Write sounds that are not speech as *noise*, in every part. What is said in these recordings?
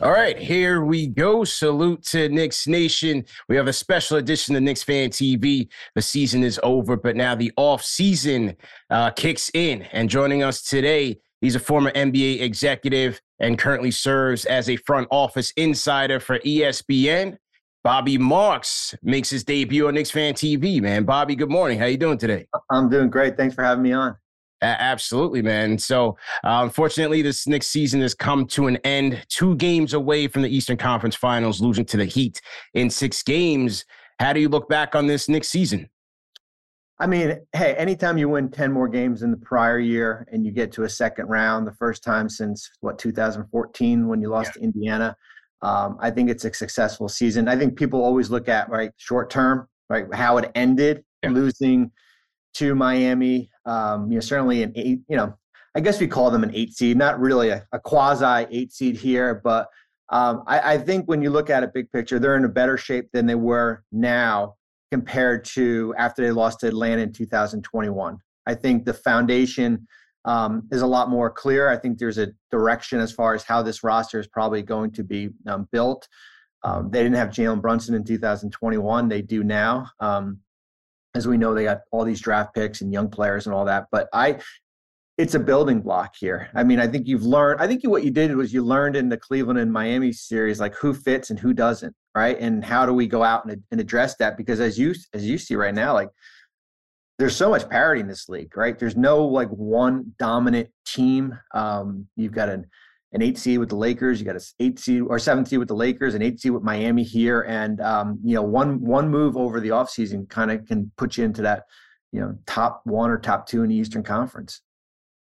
All right, here we go. Salute to Knicks Nation. We have a special edition of Knicks Fan TV. The season is over, but now the off season uh, kicks in. And joining us today, he's a former NBA executive and currently serves as a front office insider for ESPN. Bobby Marks makes his debut on Knicks Fan TV. Man, Bobby, good morning. How you doing today? I'm doing great. Thanks for having me on. Absolutely, man. So, uh, unfortunately, this Knicks season has come to an end. Two games away from the Eastern Conference Finals, losing to the Heat in six games. How do you look back on this Knicks season? I mean, hey, anytime you win 10 more games than the prior year and you get to a second round, the first time since what, 2014 when you lost yeah. to Indiana, um, I think it's a successful season. I think people always look at, right, short term, right, how it ended, yeah. losing to Miami. Um, you know, certainly an eight. You know, I guess we call them an eight seed, not really a, a quasi eight seed here, but um, I, I, think when you look at a big picture, they're in a better shape than they were now compared to after they lost to Atlanta in 2021. I think the foundation um, is a lot more clear. I think there's a direction as far as how this roster is probably going to be um, built. Um, they didn't have Jalen Brunson in 2021. They do now. Um, as we know, they got all these draft picks and young players and all that. But I, it's a building block here. I mean, I think you've learned. I think what you did was you learned in the Cleveland and Miami series, like who fits and who doesn't, right? And how do we go out and, and address that? Because as you as you see right now, like there's so much parity in this league, right? There's no like one dominant team. Um, you've got an an eight seed with the Lakers. You got a eight seed or seven seed with the Lakers, an eight seed with Miami here, and um, you know one one move over the offseason kind of can put you into that you know top one or top two in the Eastern Conference.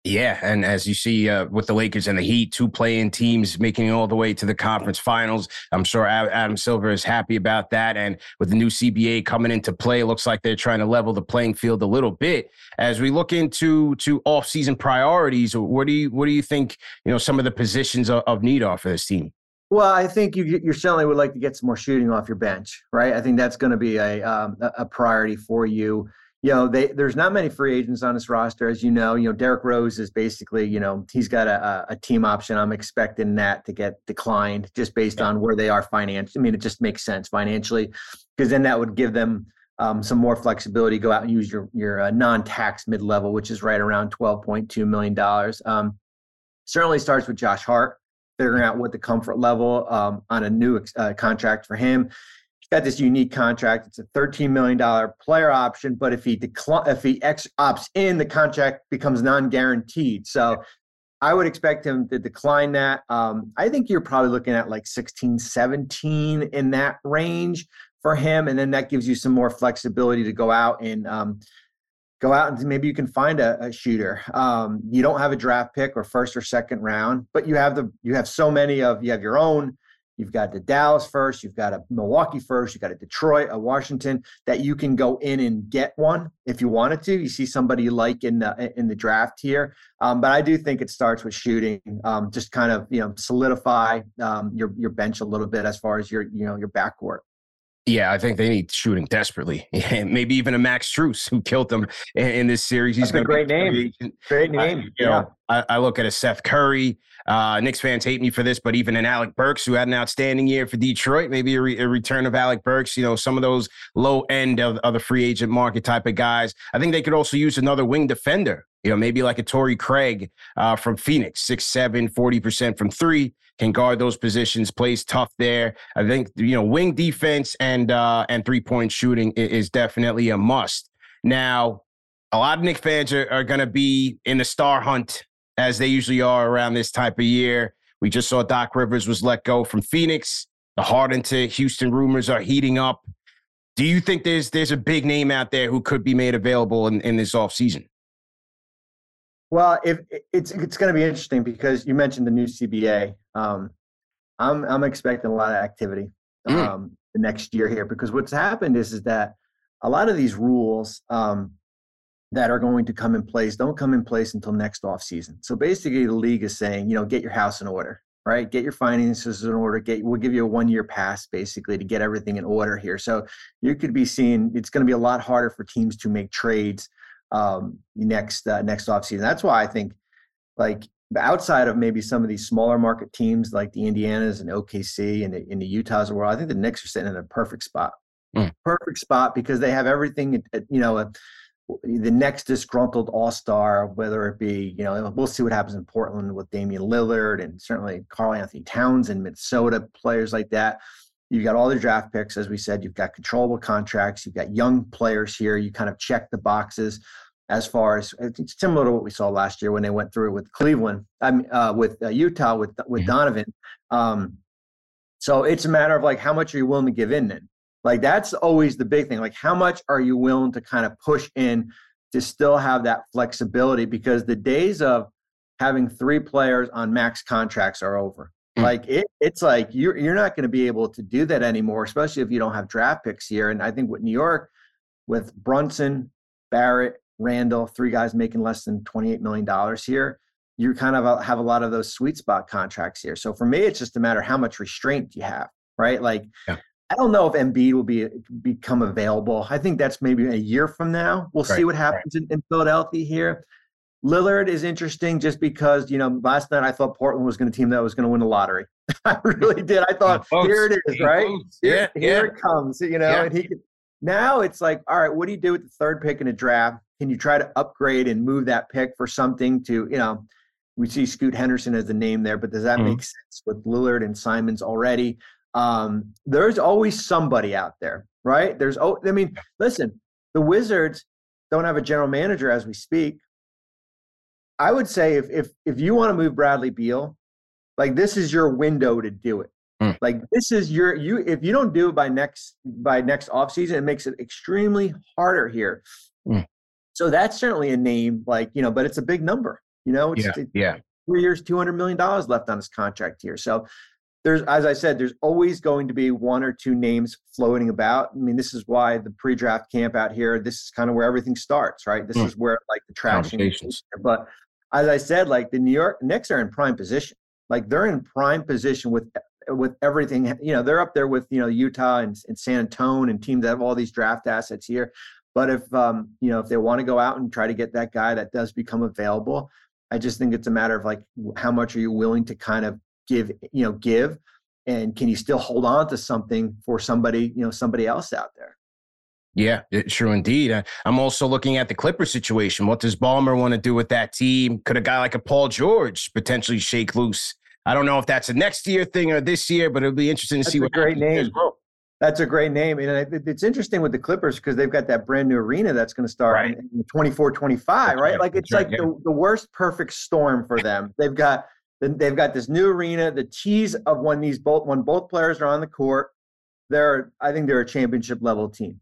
Yeah, and as you see uh, with the Lakers and the Heat, two play-in teams making it all the way to the conference finals. I'm sure Adam Silver is happy about that. And with the new CBA coming into play, it looks like they're trying to level the playing field a little bit. As we look into to off-season priorities, what do you what do you think? You know, some of the positions of, of need are for this team. Well, I think you, you certainly would like to get some more shooting off your bench, right? I think that's going to be a um, a priority for you you know, they, there's not many free agents on this roster, as you know. You know, Derrick Rose is basically, you know, he's got a, a team option. I'm expecting that to get declined just based on where they are financially. I mean, it just makes sense financially because then that would give them um, some more flexibility. To go out and use your your uh, non-tax mid-level, which is right around 12.2 million dollars. Um, certainly starts with Josh Hart figuring out what the comfort level um, on a new uh, contract for him got this unique contract. It's a $13 million player option, but if he decline, if he ex opts in, the contract becomes non-guaranteed. So I would expect him to decline that. Um, I think you're probably looking at like 16, 17 in that range for him. And then that gives you some more flexibility to go out and um, go out and maybe you can find a, a shooter. Um, you don't have a draft pick or first or second round, but you have the you have so many of you have your own You've got the Dallas first, you've got a Milwaukee first, you've got a Detroit, a Washington that you can go in and get one if you wanted to. You see somebody like in the in the draft here, um, but I do think it starts with shooting. Um, just kind of you know solidify um, your your bench a little bit as far as your you know your backcourt. Yeah, I think they need shooting desperately. *laughs* Maybe even a Max Strus who killed them in, this series. He's a great name. Great name. you yeah. know, I, I, look at a Seth Curry. Uh, Knicks fans hate me for this, but even an Alec Burks who had an outstanding year for Detroit. Maybe a, re, a return of Alec Burks. You know, some of those low end of, of the free agent market type of guys. I think they could also use another wing defender. You know, maybe like a Torrey Craig uh, from Phoenix, 6'7", 40% from three can guard those positions, plays tough there. I think you know wing defense and uh, and three point shooting is definitely a must. Now, a lot of Knick fans are, are going to be in the star hunt as they usually are around this type of year. We just saw Doc Rivers was let go from Phoenix. The Harden to Houston rumors are heating up. Do you think there's there's a big name out there who could be made available in, in this offseason? Well, if it's it's going to be interesting because you mentioned the new CBA. Um, I'm I'm expecting a lot of activity mm. um, the next year here because what's happened is is that a lot of these rules um, that are going to come in place don't come in place until next off season. So basically, the league is saying, you know, get your house in order, right? Get your finances in order. Get we'll give you a one year pass basically to get everything in order here. So you could be seeing it's going to be a lot harder for teams to make trades um, next uh, next offseason. That's why I think like outside of maybe some of these smaller market teams like the Indianas and OKC and the, in the Utahs of the world, I think the Knicks are sitting in a perfect spot. Mm. Perfect spot because they have everything. You know, uh, the next disgruntled All Star, whether it be you know, we'll see what happens in Portland with Damian Lillard and certainly Karl-Anthony Towns in Minnesota, players like that. You've got all the draft picks, as we said. You've got controllable contracts. You've got young players here. You kind of check the boxes as far as it's similar to what we saw last year when they went through it with Cleveland, I mean, uh, with uh, Utah, with with mm-hmm. Donovan. Um, so it's a matter of like how much are you willing to give in then? Like that's always the big thing. Like how much are you willing to kind of push in to still have that flexibility? Because the days of having three players on max contracts are over. Mm. Like it, it's like you're you're not going to be able to do that anymore, especially if you don't have draft picks here. And I think with New York, with Brunson, Barrett, Randle, three guys making less than twenty eight million dollars here, you kind of uh, have a lot of those sweet spot contracts here. So for me, it's just a matter how much restraint you have, right? Like. Yeah. I don't know if Embiid will be become available. I think that's maybe a year from now. We'll right, see what happens right. in, in Philadelphia here. Lillard is interesting just because, you know, last night I thought Portland was going to team that was going to win the lottery. *laughs* I *laughs* really did. I thought, here it is, right? Here, yeah, here yeah. it comes, you know, yeah. and he could, now it's like, all right, what do you do with the third pick in a draft? Can you try to upgrade and move that pick for something to, you know, we see Scoot Henderson as the name there, but does that mm-hmm. make sense with Lillard and Simons already? Um, there's always somebody out there, right? There's, oh, I mean, listen, the Wizards don't have a general manager as we speak I would say if if if you want to move Bradley Beal, like this is your window to do it. Mm. Like this is your you if you don't do it by next by next offseason, it makes it extremely harder here. So that's certainly a name, like, you know, but it's a big number. You know, it's, yeah, it's yeah. three years, two hundred million dollars left on his contract here. So there's as I said, there's always going to be one or two names floating about. I mean, this is why the pre-draft camp out here, this is kind of where everything starts, right? This mm. is where like the traction. But as I said, like the New York Knicks are in prime position. Like they're in prime position with with everything. You know, they're up there with you know Utah and, and San Antonio and teams that have all these draft assets here. But if um, you know if they want to go out and try to get that guy that does become available, I just think it's a matter of like how much are you willing to kind of give you know give, and can you still hold on to something for somebody you know somebody else out there. Yeah, sure indeed. Uh, I'm also looking at the Clipper situation. What does Ballmer want to do with that team? Could a guy like a Paul George potentially shake loose? I don't know if that's a next year thing or this year, but it'll be interesting to that's see what great name. That's a great name. And it's interesting with the Clippers because they've got that brand new arena that's going to start right. in 24 25, right? right? Like it's like the, the worst perfect storm for them. They've got they've got this new arena, the tease of when these both when both players are on the court, they're I think they're a championship level team.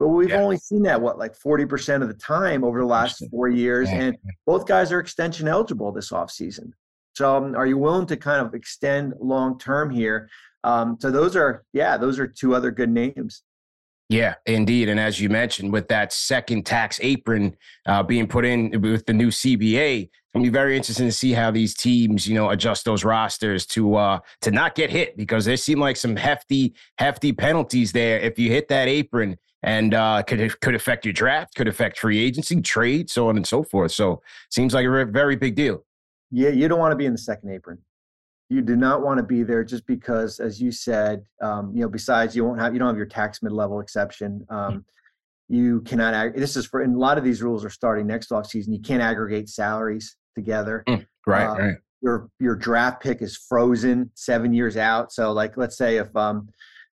But we've yeah. only seen that what like 40% of the time over the last four years. Yeah. And both guys are extension eligible this offseason. So um, are you willing to kind of extend long term here? Um, so those are, yeah, those are two other good names. Yeah, indeed. And as you mentioned, with that second tax apron uh, being put in with the new CBA, it'll be very interesting to see how these teams, you know, adjust those rosters to uh, to not get hit because there seem like some hefty, hefty penalties there if you hit that apron, and uh, could could affect your draft, could affect free agency, trade, so on and so forth. So seems like a very big deal. Yeah, you don't want to be in the second apron you do not want to be there just because, as you said, um, you know, besides you won't have you don't have your tax mid level exception. Um, you cannot. Ag- this is for and a lot of these rules are starting next off season. You can't aggregate salaries together. Mm, right, uh, right. Your your draft pick is frozen seven years out. So, like, let's say if um,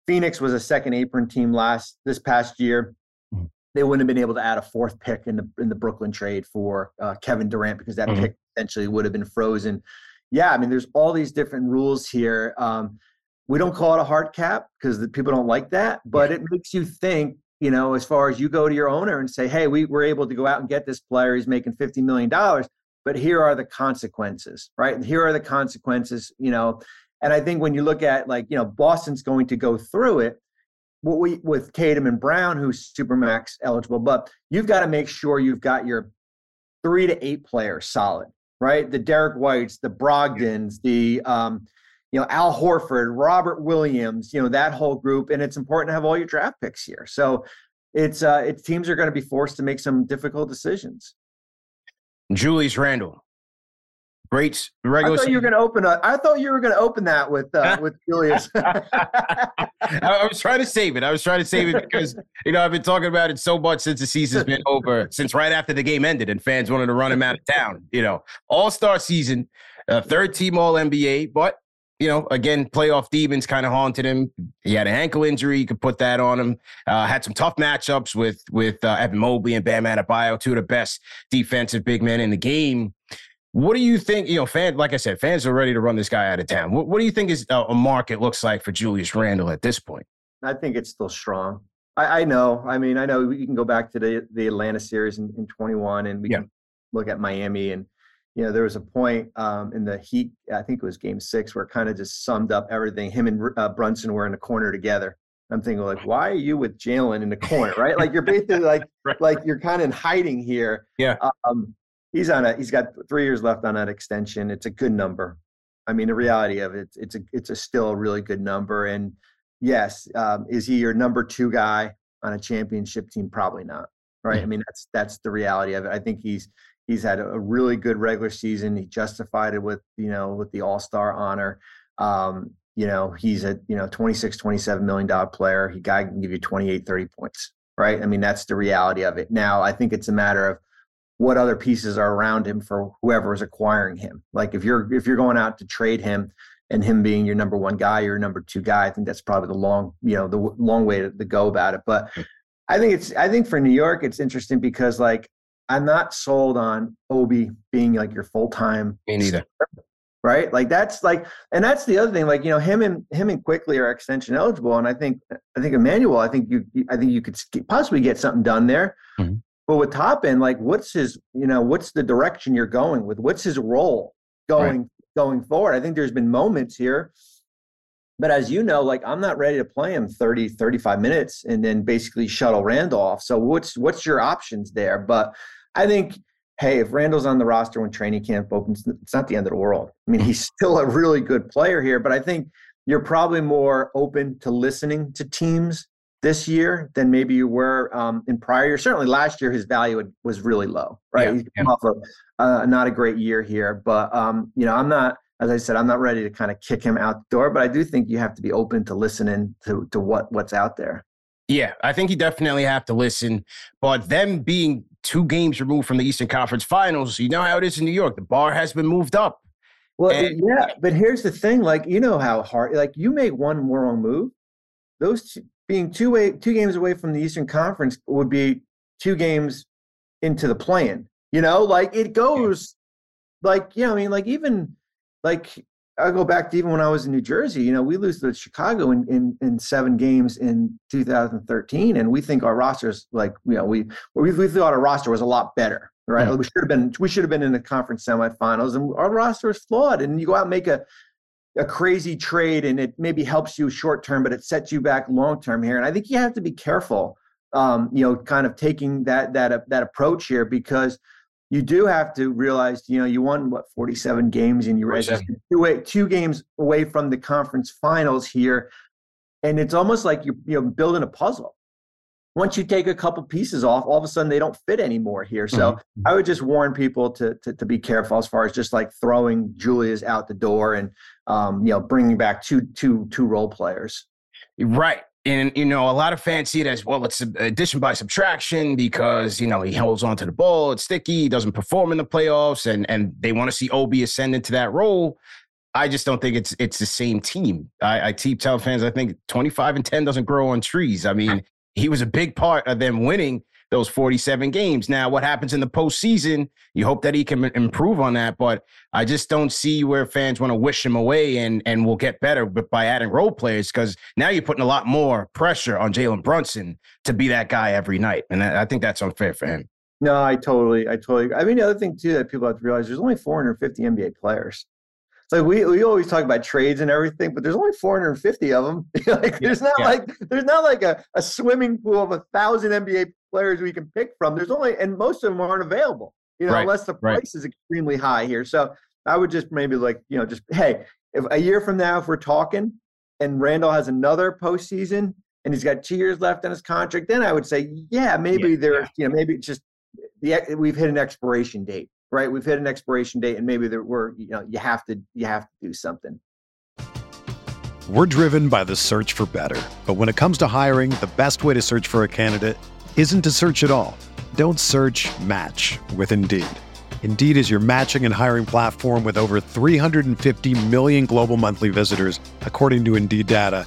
Phoenix was a second apron team last this past year, mm. they wouldn't have been able to add a fourth pick in the in the Brooklyn trade for uh, Kevin Durant because that mm-hmm. pick essentially would have been frozen yeah, I mean, there's all these different rules here. Um, we don't call it a hard cap because the people don't like that, but it makes you think, you know, as far as you go to your owner and say, hey, we were able to go out and get this player. He's making $50 million, but here are the consequences, right? Here are the consequences, you know. And I think when you look at like, you know, Boston's going to go through it what we with Tatum and Brown, who's supermax eligible, but you've got to make sure you've got your three to eight players solid right? The Derrick Whites, the Brogdons, the um, you know Al Horford, Robert Williams, you know that whole group, and it's important to have all your draft picks here. So it's uh, it's teams are going to be forced to make some difficult decisions. Julius Randle, great regular. I thought you were going to open. A, I thought you were going to open that with uh, with *laughs* Julius. *laughs* I was trying to save it. I was trying to save it because you know I've been talking about it so much since the season's been over, since right after the game ended, and fans wanted to run him out of town. You know, All Star season, uh, third team All NBA, but you know, again, playoff demons kind of haunted him. He had an ankle injury; you could put that on him. Uh, had some tough matchups with with uh, Evan Mobley and Bam Adebayo, two of the best defensive big men in the game. What do you think? You know, fans, like I said, fans are ready to run this guy out of town. What, what do you think is a, a market looks like for Julius Randle at this point? I think it's still strong. I, I know. I mean, I know we can go back to the the Atlanta series in, in 21, and we yeah. can look at Miami. And you know, there was a point um, in the Heat. I think it was Game Six where it kind of just summed up everything. Him and uh, Brunson were in the corner together. I'm thinking like, why are you with Jalen in the corner, right? Like you're *laughs* basically like, right. like you're kind of in hiding here. Yeah. Um, he's on a he's got three years left on that extension. It's a good number. I mean, the reality of it, it's a it's a still a really good number. And yes, um, is he your number two guy on a championship team? Probably not. Right. I mean, that's that's the reality of it. I think he's he's had a really good regular season. He justified it with you know with the All Star honor. Um, you know, he's a you know 26, 27 million dollar player. He guy can give you 28, 30 points. Right. I mean, that's the reality of it. Now, I think it's a matter of what other pieces are around him for whoever is acquiring him. Like if you're if you're going out to trade him and him being your number one guy, your number two guy, I think that's probably the long you know the long way to, to go about it. But I think it's I think for New York it's interesting because like I'm not sold on Obi being like your full time. Me neither. Right, like that's like, and that's the other thing. Like you know, him and him and Quickley are extension eligible, and I think I think Immanuel. I think you I think you could possibly get something done there. Mm-hmm. But with Toppin, like, what's his, you know, what's the direction you're going with? What's his role going right. going forward? I think there's been moments here, but as you know, like, I'm not ready to play him 30, 35 minutes and then basically shuttle Randolph. So what's what's your options there? But I think, hey, if Randle's on the roster when training camp opens, it's not the end of the world. I mean, he's still a really good player here, but I think you're probably more open to listening to teams this year than maybe you were um, in prior years. Certainly last year, his value was really low, right? Yeah, He's yeah. off of uh, not a great year here, but um, you know, I'm not, as I said, I'm not ready to kind of kick him out the door, but I do think you have to be open to listening to to what what's out there. Yeah, I think you definitely have to listen. But them being two games removed from the Eastern Conference Finals, you know how it is in New York. The bar has been moved up. Well, and, yeah, but here's the thing: like you know how hard, like you make one wrong move, those two, being two way two games away from the Eastern Conference would be two games into the plan. You know, like it goes like, you know, I mean, like even like I go back to even when I was in New Jersey, you know, we lose to Chicago in, in, in seven games in 2013. And we think our rosters like, you know, we, we, we thought our roster was a lot better, right? Mm-hmm. We should have been, we should have been in the conference semifinals and our roster is flawed. And you go out and make a, a crazy trade and it maybe helps you short term, but it sets you back long term here. And I think you have to be careful, um, you know, kind of taking that that uh, that approach here because you do have to realize, you know, you won what 47 games and you're two, two games away from the conference finals here, and it's almost like you're you know building a puzzle once you take a couple pieces off, all of a sudden they don't fit anymore here. So mm-hmm. I would just warn people to, to, to be careful as far as just like throwing Julius out the door and um, you know bringing back two two two role players. Right. And you know, a lot of fans see it as well. It's addition by subtraction because you know he holds onto the ball. It's sticky. He doesn't perform in the playoffs, and and they want to see Obi ascend into that role. I just don't think it's it's the same team. I, I keep telling fans I think 25 and 10 doesn't grow on trees. I mean, he was a big part of them winning those 47 games. Now, what happens in the postseason, you hope that he can improve on that, but I just don't see where fans want to wish him away and and will get better but by adding role players because now you're putting a lot more pressure on Jalen Brunson to be that guy every night. And I think that's unfair for him. No, I totally, I totally. I mean, the other thing too that people have to realize there's only 450 NBA players. So we we always talk about trades and everything, but there's only 450 of them. *laughs* like there's not yeah. like there's not like a, a swimming pool of a thousand NBA players we can pick from. There's only and most of them aren't available. You know, right. unless the price right. is extremely high here. So I would just maybe like you know just hey, if a year from now if we're talking and Randle has another postseason and he's got two years left on his contract, then I would say yeah maybe yeah, there's yeah. you know maybe just the we've hit an expiration date right? We've hit an expiration date, and maybe there were you know you have to you have to do something. We're driven by the search for better, but when it comes to hiring, the best way to search for a candidate isn't to search at all. Don't search. Match with Indeed. Indeed is your matching and hiring platform with over 350 million global monthly visitors, according to Indeed data,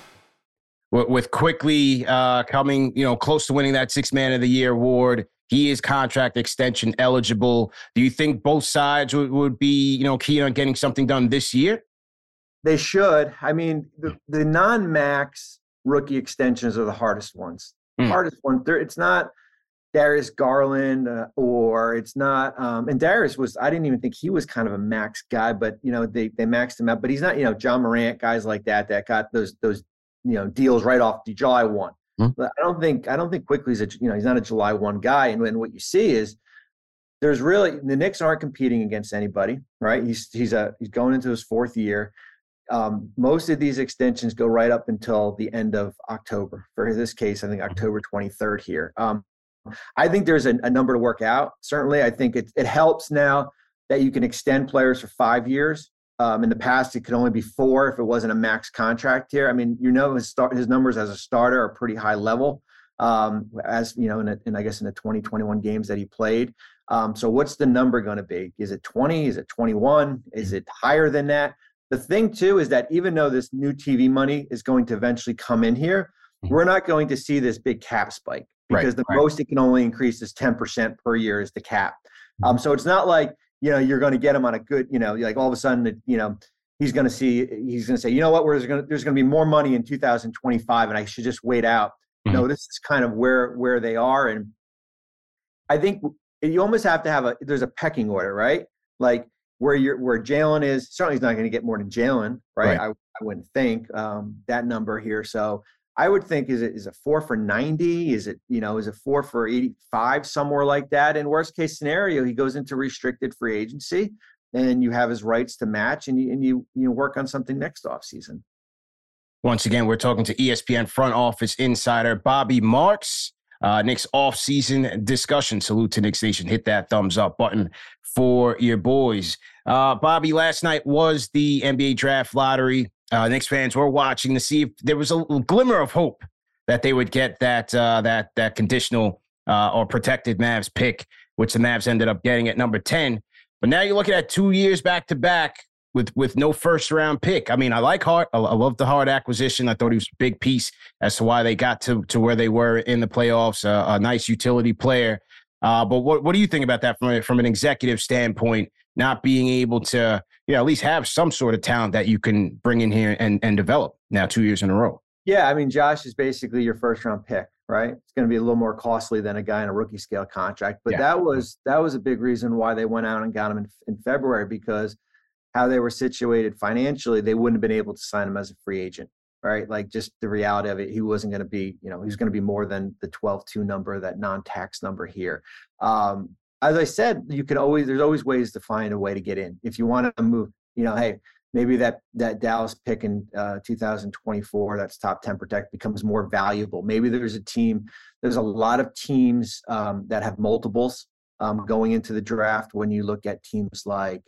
with Quickley uh, coming, you know, close to winning that Six Man of the Year award. He is contract extension eligible. Do you think both sides would, would be, you know, keen on getting something done this year? They should. I mean, the, the non-max rookie extensions are the hardest ones. Mm. Hardest one. It's not Darius Garland uh, or it's not. Um, and Darius was. I didn't even think he was kind of a max guy, but you know they they maxed him out. But he's not. You know, Ja Morant guys like that that got those those you know deals right off the July one. Mm-hmm. I don't think I don't think Quickley's a you know he's not a July one guy. And when what you see is there's really the Knicks aren't competing against anybody, right? He's he's a he's going into his fourth year. Um, most of these extensions go right up until the end of October. For this case, I think mm-hmm. October 23rd here. Um, I think there's a, a, number to work out. Certainly, I think it, it helps now that you can extend players for five years. Um, in the past, it could only be four if it wasn't a max contract here. I mean, you know, his start, his numbers as a starter are pretty high level. um, as you know, in, a, in I guess in the 2021 games that he played. Um, so what's the number going to be? Is it 20? Is it 21? Is it higher than that? The thing too is that even though this new TV money is going to eventually come in here, mm-hmm. we're not going to see this big cap spike because right, the right. most it can only increase is 10% per year is the cap. Um, mm-hmm. so it's not like you know you're going to get him on a good you know like all of a sudden you know he's going to see he's going to say you know what there's going to there's going to be more money in 2025 and I should just wait out. Mm-hmm. No, this is kind of where where they are, and I think you almost have to have a there's a pecking order, right? Like where you're where Jalen is. Certainly, he's not going to get more than Jalen, right? right? I, I wouldn't think um, that number here. So I would think is it is it four for ninety? Is it you know is it four for eighty five somewhere like that? In worst case scenario, he goes into restricted free agency, and you have his rights to match, and you and you you work on something next off season. Once again, we're talking to ESPN front office insider Bobby Marks. Uh, Knicks off-season discussion. Salute to Knicks Nation. Hit that thumbs up button for your boys. Uh, Bobby, last night was the NBA draft lottery. Uh, Knicks fans were watching to see if there was a glimmer of hope that they would get that uh, that that conditional uh, or protected Mavs pick, which the Mavs ended up getting at number ten. But now you're looking at two years back to back with with no first round pick. I mean, I like Hart. I, love the Hart acquisition. I thought he was a big piece as to why they got to to where they were in the playoffs. Uh, a nice utility player. Uh, but what what do you think about that from a, from an executive standpoint? Not being able to, you know, at least have some sort of talent that you can bring in here and and develop now two years in a row. Yeah, I mean, Josh is basically your first round pick, right? It's going to be a little more costly than a guy in a rookie scale contract, but yeah. that was that was a big reason why they went out and got him in, in February because how they were situated financially, they wouldn't have been able to sign him as a free agent, right? Like just the reality of it, he wasn't going to be, you know, he was going to be more than the 12-2 number, that non-tax number here. Um, as I said, you can always, there's always ways to find a way to get in. If you want to move, you know, hey, maybe that that Dallas pick in uh, 2024, that's top 10 protect becomes more valuable. Maybe there's a team, there's a lot of teams um, that have multiples um, going into the draft when you look at teams like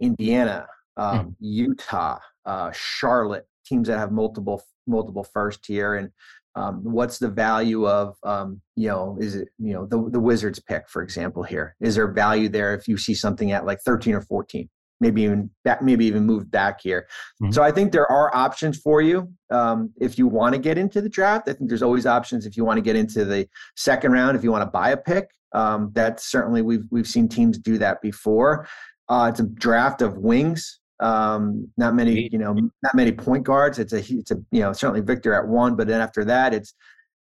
Indiana, hmm. um, mm. Utah, uh, Charlotte, teams that have multiple multiple first tier, and um, what's the value of um, you know is it you know the the Wizards pick for example here? Is there value there if you see something at like 13 or 14 maybe even back maybe even move back here. Mm-hmm. so I think there are options for you um, if you want to get into the draft. I think there's always options if you want to get into the second round if you want to buy a pick. Um, that's certainly we've we've seen teams do that before. Uh, it's a draft of wings. Um, not many, you know, not many point guards. It's a, it's a, you know, certainly Victor at one, but then after that, it's,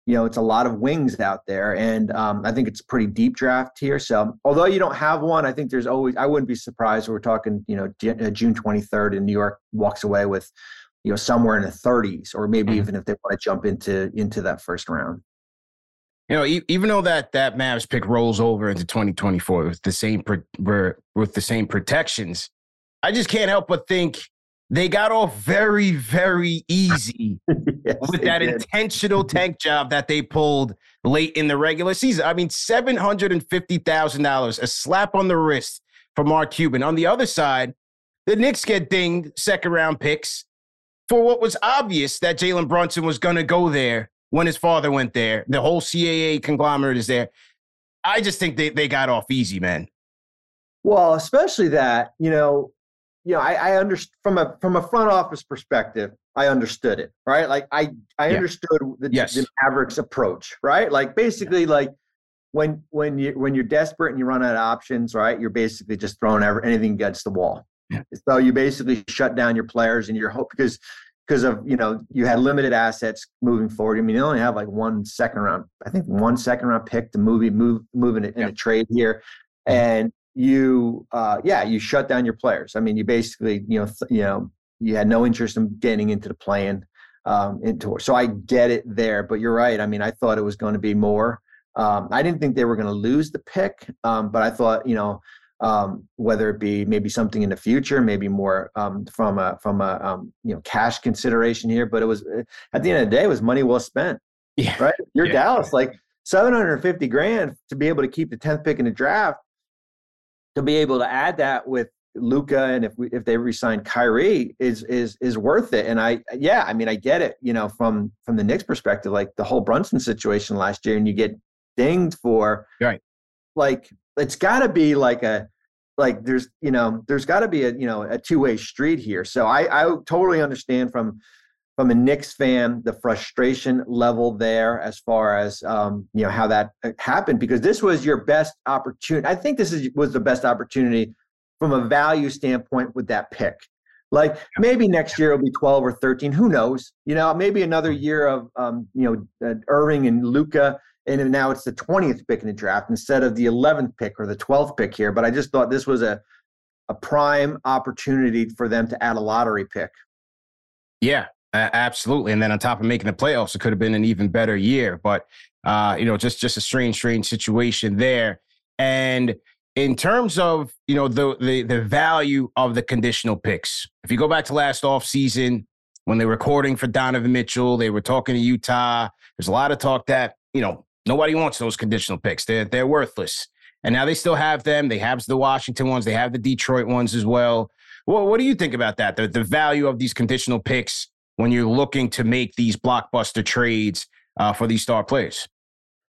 you know, it's a lot of wings out there, and um, I think it's a pretty deep draft here. So, although you don't have one, I think there's always. I wouldn't be surprised. We're talking, you know, uh, June 23rd, and New York walks away with, you know, somewhere in the 30s, or maybe mm-hmm. even if they want to jump into into that first round you know, even though that that Mavs pick rolls over into 2024 with the same with the same protections, I just can't help but think they got off very very easy *laughs* yes, with that did. intentional *laughs* tank job that they pulled late in the regular season. I mean, seven hundred and fifty thousand dollars, a slap on the wrist for Mark Cuban. On the other side, the Knicks get dinged second round picks for what was obvious that Jalen Brunson was going to go there when his father went there. The whole CAA conglomerate is there. I just think they, they got off easy, man. Well, especially that, you know, you know, I, I understand from a from a front office perspective, I understood it, right? Like I I yeah. understood the, yes. the Mavericks approach, right? Like basically, yeah. like when when you when you're desperate and you run out of options, right? You're basically just throwing ever, anything against the wall. Yeah. So you basically shut down your players and your hope because because of you know you had limited assets moving forward. I mean, you only have like one second round, I think one second round pick to move move move in in a trade here, and you uh, yeah you shut down your players. I mean, you basically you know th- you know you had no interest in getting into the plan um, into so I get it there, but you're right. I mean, I thought it was going to be more. Um, I didn't think they were going to lose the pick, um, but I thought you know um, whether it be maybe something in the future, maybe more um, from a from a um, you know cash consideration here. But it was eh, at the end of the day, it was money well spent. Yeah. Right. You're yeah. Dallas, like 750 grand to be able to keep the 10th pick in the draft, to be able to add that with Luka and if we, if they resign Kyrie is is is worth it. And I yeah, I mean I get it, you know, from from the Knicks perspective, like the whole Brunson situation last year, and you get dinged for right. Like it's got to be like a like there's you know there's got to be a you know a two way street here. So I I totally understand from from a Knicks fan, the frustration level there as far as um, you know how that uh, happened because this was your best opportunity. I think this is was the best opportunity from a value standpoint with that pick. Like maybe next year it'll be 12 or 13. Who knows? You know, maybe another year of um, you know uh, Irving and Luka, and now it's the 20th pick in the draft instead of the 11th pick or the 12th pick here. But I just thought this was a a prime opportunity for them to add a lottery pick. Yeah, absolutely. And then on top of making the playoffs, it could have been an even better year. But uh, you know, just just a strange, strange situation there. And in terms of you know the the the value of the conditional picks, if you go back to last offseason when they were recording for Donovan Mitchell, they were talking to Utah. There's a lot of talk that you know nobody wants those conditional picks. They're they're worthless. And now they still have them. They have the Washington ones. They have the Detroit ones as well. Well, what do you think about that? The, the value of these conditional picks when you're looking to make these blockbuster trades uh, for these star players?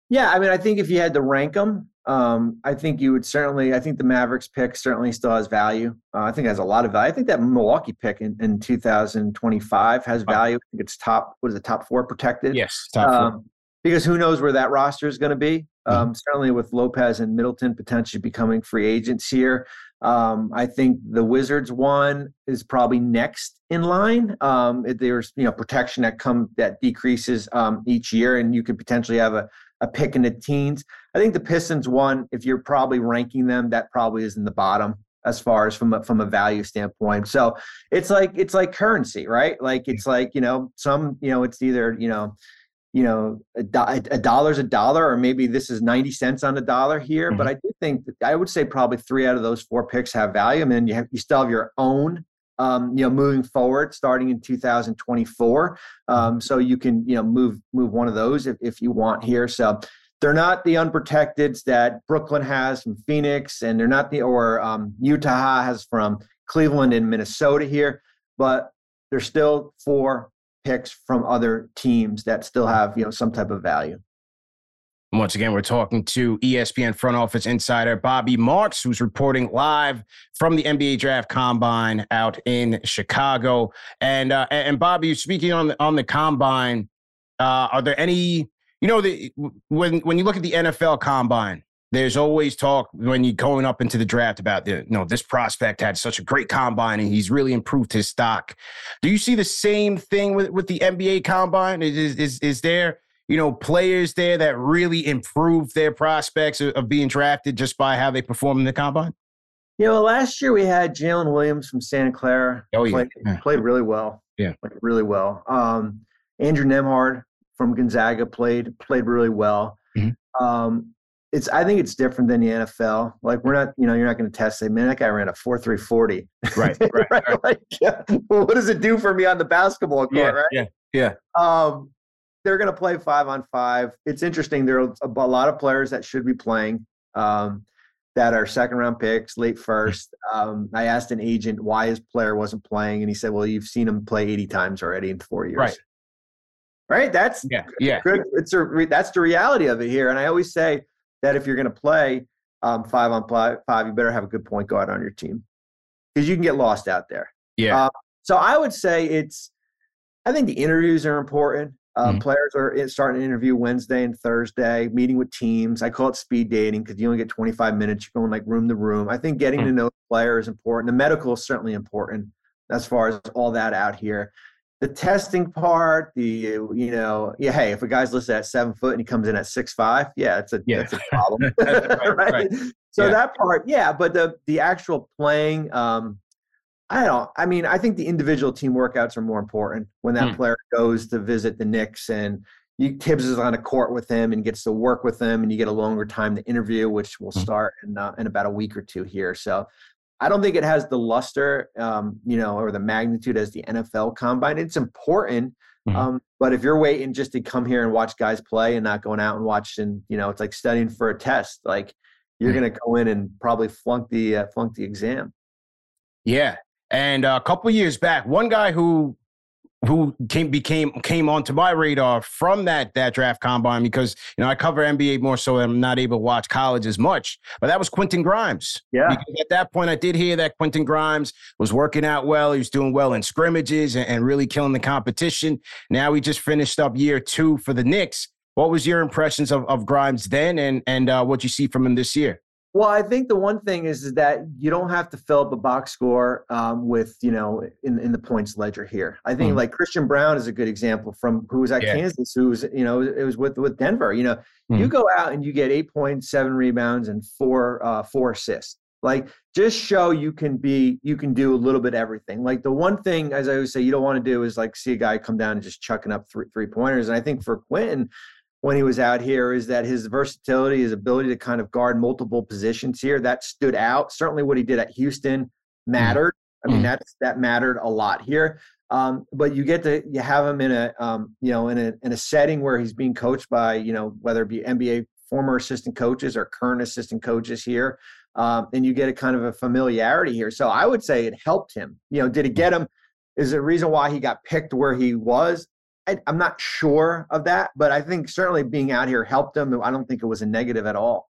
Yeah, I mean, I think if you had to rank them, um, I think you would certainly. I think the Mavericks pick certainly still has value. Uh, I think it has a lot of value. I think that Milwaukee pick in, in 2025 has value. I think it's top. What is the Top four protected. Yes, top four. Um, because who knows where that roster is going to be? Mm-hmm. Um, certainly with Lopez and Middleton potentially becoming free agents here. Um, I think the Wizards one is probably next in line. Um, there's you know protection that come that decreases um, each year, and you could potentially have a, a pick in the teens. I think the Pistons one, if you're probably ranking them, that probably is in the bottom as far as from a, from a value standpoint. So it's like it's like currency, right? Like it's like you know some you know it's either you know you know a, a dollar's a dollar or maybe this is 90 cents on a dollar here mm-hmm. but i do think that i would say probably three out of those four picks have value I and mean, you have you still have your own um, you know moving forward starting in 2024 mm-hmm. um, so you can you know move move one of those if, if you want here so they're not the unprotecteds that brooklyn has from phoenix and they're not the or um, utah has from cleveland and minnesota here but they're still four picks from other teams that still have you know some type of value. Once again, we're talking to ESPN front office insider Bobby Marks, who's reporting live from the NBA Draft Combine out in Chicago. And uh, and Bobby, speaking on the on the combine, uh, are there any you know the when when you look at the NFL Combine, there's always talk when you're going up into the draft about the you know this prospect had such a great combine and he's really improved his stock. Do you see the same thing with, with the NBA combine? Is, is is there you know players there that really improve their prospects of, of being drafted just by how they perform in the combine? You know, last year we had Jalen Williams from Santa Clara. Oh yeah, played, played really well. Yeah, played really well. Um, Andrew Nembhard from Gonzaga played played really well. Mm-hmm. Um, it's I think it's different than the NFL. Like we're not, you know, you're not going to test. Say, man, that guy ran a four three forty. *laughs* Right, right, right. like, yeah. well, what does it do for me on the basketball court? Yeah, right. Yeah, yeah. Um, they're going to play five on five. It's interesting. There are a, lot of players that should be playing. Um, that are second round picks, late first. Um, I asked an agent why his player wasn't playing, and he said, "Well, you've seen him play 80 times already in four years." Right. Right. That's yeah. Yeah. Good. It's a that's the reality of it here. And I always say that if you're going to play um, five on five, five, you better have a good point guard on your team because you can get lost out there. Yeah. Uh, so I would say it's. I think the interviews are important. Uh, mm-hmm. Players are starting to interview Wednesday and Thursday, meeting with teams. I call it speed dating because you only get 25 minutes. You're going like room to room. I think getting mm-hmm. to know the player is important. The medical is certainly important as far as all that out here the testing part, the you know, yeah, hey, if a guy's listed at seven foot and he comes in at six five, yeah, it's a yeah. that's a problem, *laughs* right, right? *laughs* right, So yeah. that part, yeah, but the the actual playing, um, I don't. I mean, I think the individual team workouts are more important when that hmm. player goes to visit the Knicks and you, Thibs is on a court with him and gets to work with them, and you get a longer time to interview, which will hmm. start in uh, in about a week or two here. So I don't think it has the luster, um, you know, or the magnitude as the NFL combine. It's important, mm-hmm. um, but if you're waiting just to come here and watch guys play and not going out and watching, you know, it's like studying for a test. Like you're mm-hmm. going to go in and probably flunk the uh, flunk the exam. Yeah. And a couple years back, one guy who who came became came onto my radar from that that draft combine because you know I cover NBA more so I'm not able to watch college as much. But that was Quentin Grimes. Yeah. Because at that point I did hear that Quentin Grimes was working out well. He was doing well in scrimmages and, and really killing the competition. Now he just finished up year two for the Knicks. What was your impressions of, of Grimes then and and uh, what you see from him this year? Well, I think the one thing is, is that you don't have to fill up a box score um, with, you know, in, in the points ledger here. I think mm like Christian Braun is a good example from who was at yeah. Kansas, who was, you know, it was with with Denver. You know, mm you go out and you get eight points, seven rebounds, and four uh, four assists. Like, just show you can be, you can do a little bit everything. Like the one thing, as I always say, you don't want to do is like see a guy come down and just chucking up three three pointers. And I think for Quentin when he was out here is that his versatility, his ability to kind of guard multiple positions here, that stood out. Certainly, what he did at Houston mm. mattered. Mm. I mean, mm. that's that mattered a lot here. Um, but you get to you have him in a um, you know in a in a setting where he's being coached by you know whether it be NBA former assistant coaches or current assistant coaches here, um, and you get a kind of a familiarity here. So I would say it helped him. You know, did it get him? Is the reason why he got picked where he was? I, am not sure of that, but I think certainly being out here helped him. I don't think it was a negative at all.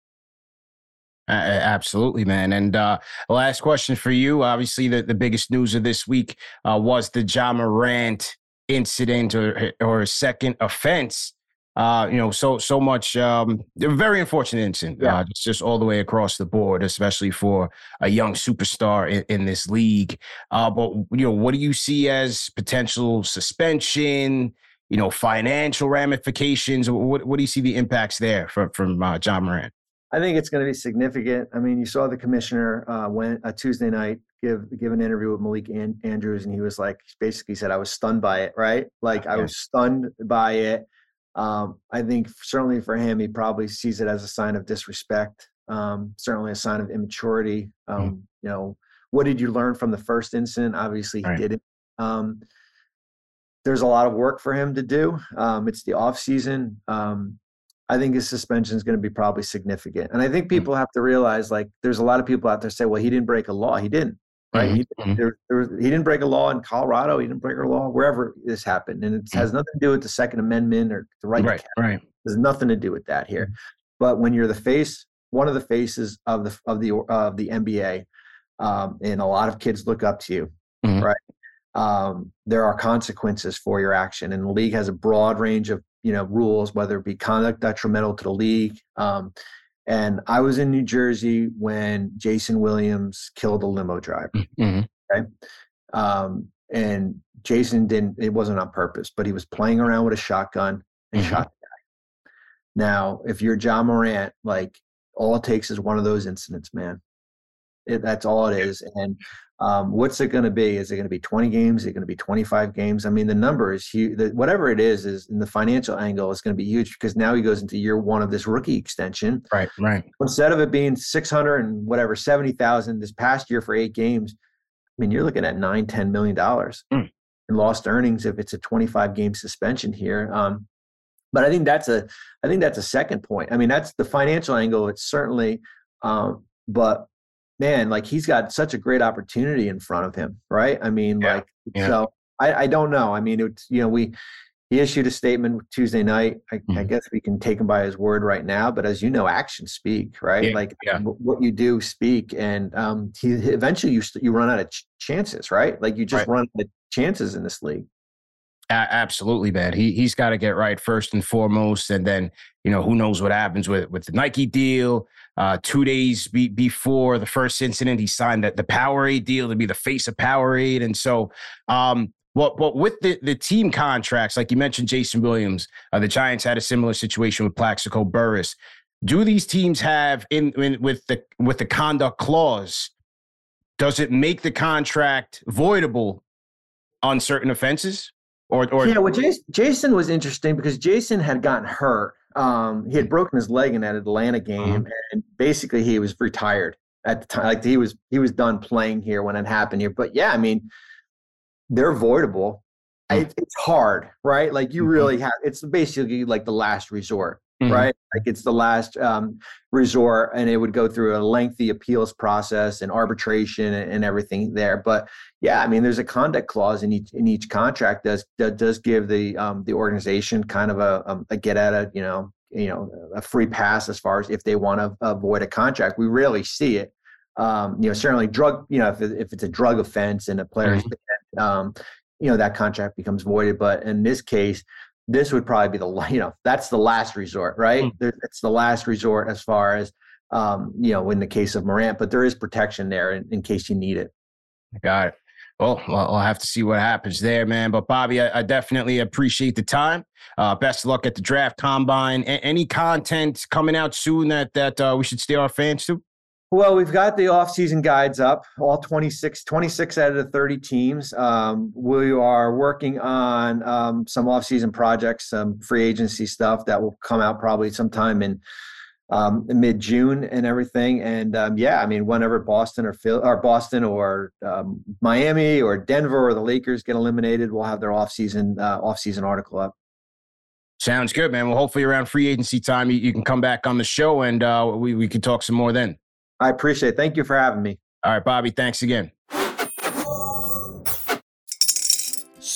Uh, absolutely, man. And uh, last question for you. Obviously, the, the biggest news of this week uh, was the Ja Morant incident or or second offense. Uh, you know, so so much. Um, very unfortunate incident. Yeah. Uh, it's just all the way across the board, especially for a young superstar in, in this league. Uh, but you know, what do you see as potential suspension? You know, financial ramifications. What what do you see the impacts there from from uh, Ja Morant? I think it's going to be significant. I mean, you saw the commissioner uh, when a Tuesday night give give an interview with Malik An- Andrews, and he was like, basically said, "I was stunned by it." Right? Like, I was stunned by it um, I think certainly for him, he probably sees it as a sign of disrespect, um, certainly a sign of immaturity. Hmm. Um, mm. You know, what did you learn from the first incident? Obviously, he right. didn't. Um, there's a lot of work for him to do. Um, it's the off season. Um, I think his suspension is going to be probably significant, and I think hmm. people have to realize like there's a lot of people out there say, well, he didn't break a law. He didn't right? Mm-hmm. He, there, there was, he didn't break a law in Colorado. He didn't break a law wherever this happened, and it mm-hmm. has nothing to do with the Second Amendment or the right. Right. right. There's nothing to do with that here. Mm-hmm. But when you're the face, one of the faces of the of the of the NBA, um, and a lot of kids look up to you, mm-hmm. right? Um, there are consequences for your action, and the league has a broad range of you know rules, whether it be conduct detrimental to the league. Um, and I was in New Jersey when Jason Williams killed a limo driver. Mm-hmm. Okay. Um, and Jason didn't, it wasn't on purpose, but he was playing around with a shotgun and mm-hmm. shot the guy. Now, if you're Ja Morant, like all it takes is one of those incidents, man. It, that's all it is. And um, what's it going to be? Is it going to be 20 games? Is it going to be 25 games? I mean, the number is huge. The, whatever it is, is in the financial angle is going to be huge because now he goes into year one of this rookie extension. Right, right. Instead of it being 600 and whatever 70,000 this past year for eight games, I mean, you're looking at nine, 10 million dollars mm. in lost earnings if it's a 25 game suspension here. Um, but I think that's a, I think that's a second point. I mean, that's the financial angle. It's certainly, um, but man, like he's got such a great opportunity in front of him, right? I mean, yeah. like, yeah. so I, I don't know. I mean, it's, you know, we, he issued a statement Tuesday night. I, mm-hmm. I, guess we can take him by his word right now, but as you know, actions speak, right? Yeah, like yeah. what you do speak, and um, he eventually you you run out of ch- chances, right? Like you just right. run out of chances in this league. Absolutely, man. He he's got to get right first and foremost, and then you know who knows what happens with with the Nike deal. Uh, two days be, before the first incident, he signed the, the Powerade deal to be the face of Powerade, and so um, what what with the the team contracts, like you mentioned, Jason Williams, uh, the Giants had a similar situation with Plaxico Burress. Do these teams have in, in with the with the conduct clause? Does it make the contract voidable on certain offenses? Or, or yeah, well, Jason, Jason was interesting because Jason had gotten hurt. Um, he had broken his leg in that Atlanta game, uh-huh. and basically he was retired at the time. Like he was he was done playing here when it happened here. But yeah, I mean, they're avoidable. Mm-hmm. It, it's hard, right? Like you mm-hmm. really have. It's basically like the last resort. Mm-hmm. right? Like it's the last um, resort, and it would go through a lengthy appeals process and arbitration and, and, everything there. But yeah, I mean, there's a conduct clause in each in each contract does that does give the um, the organization kind of a, um, a get at it, you know, you know, a free pass as far as if they want to avoid a contract. We rarely see it. Um, you know, certainly drug, you know, if, if it's a drug offense and a player's mm-hmm. um, you know, that contract becomes voided. But in this case, this would probably be the *laughs* you know that's the last resort, right? Mm. It's the last resort as far as um, you know in the case of Morant, but there is protection there in, in case you need it. Got it. Well, I'll have to see what happens there, man. But Bobby, I, I definitely appreciate the time. Uh, best of luck at the draft combine. A- any content coming out soon that that uh, we should steer our fans to? Well, we've got the off-season guides up, all 26, 26 out of the 30 teams. Um, we are working on um, some off-season projects, some free agency stuff that will come out probably sometime in, um, mid June and everything. And um, yeah, I mean, whenever Boston or Phil or Boston or um, Miami or Denver or the Lakers get eliminated, we'll have their off-season uh, off-season article up. Sounds good, man. Well, hopefully around free agency time, you, you can come back on the show and uh, we we can talk some more then. I appreciate it. Thank you for having me. All right, Bobby. Thanks again.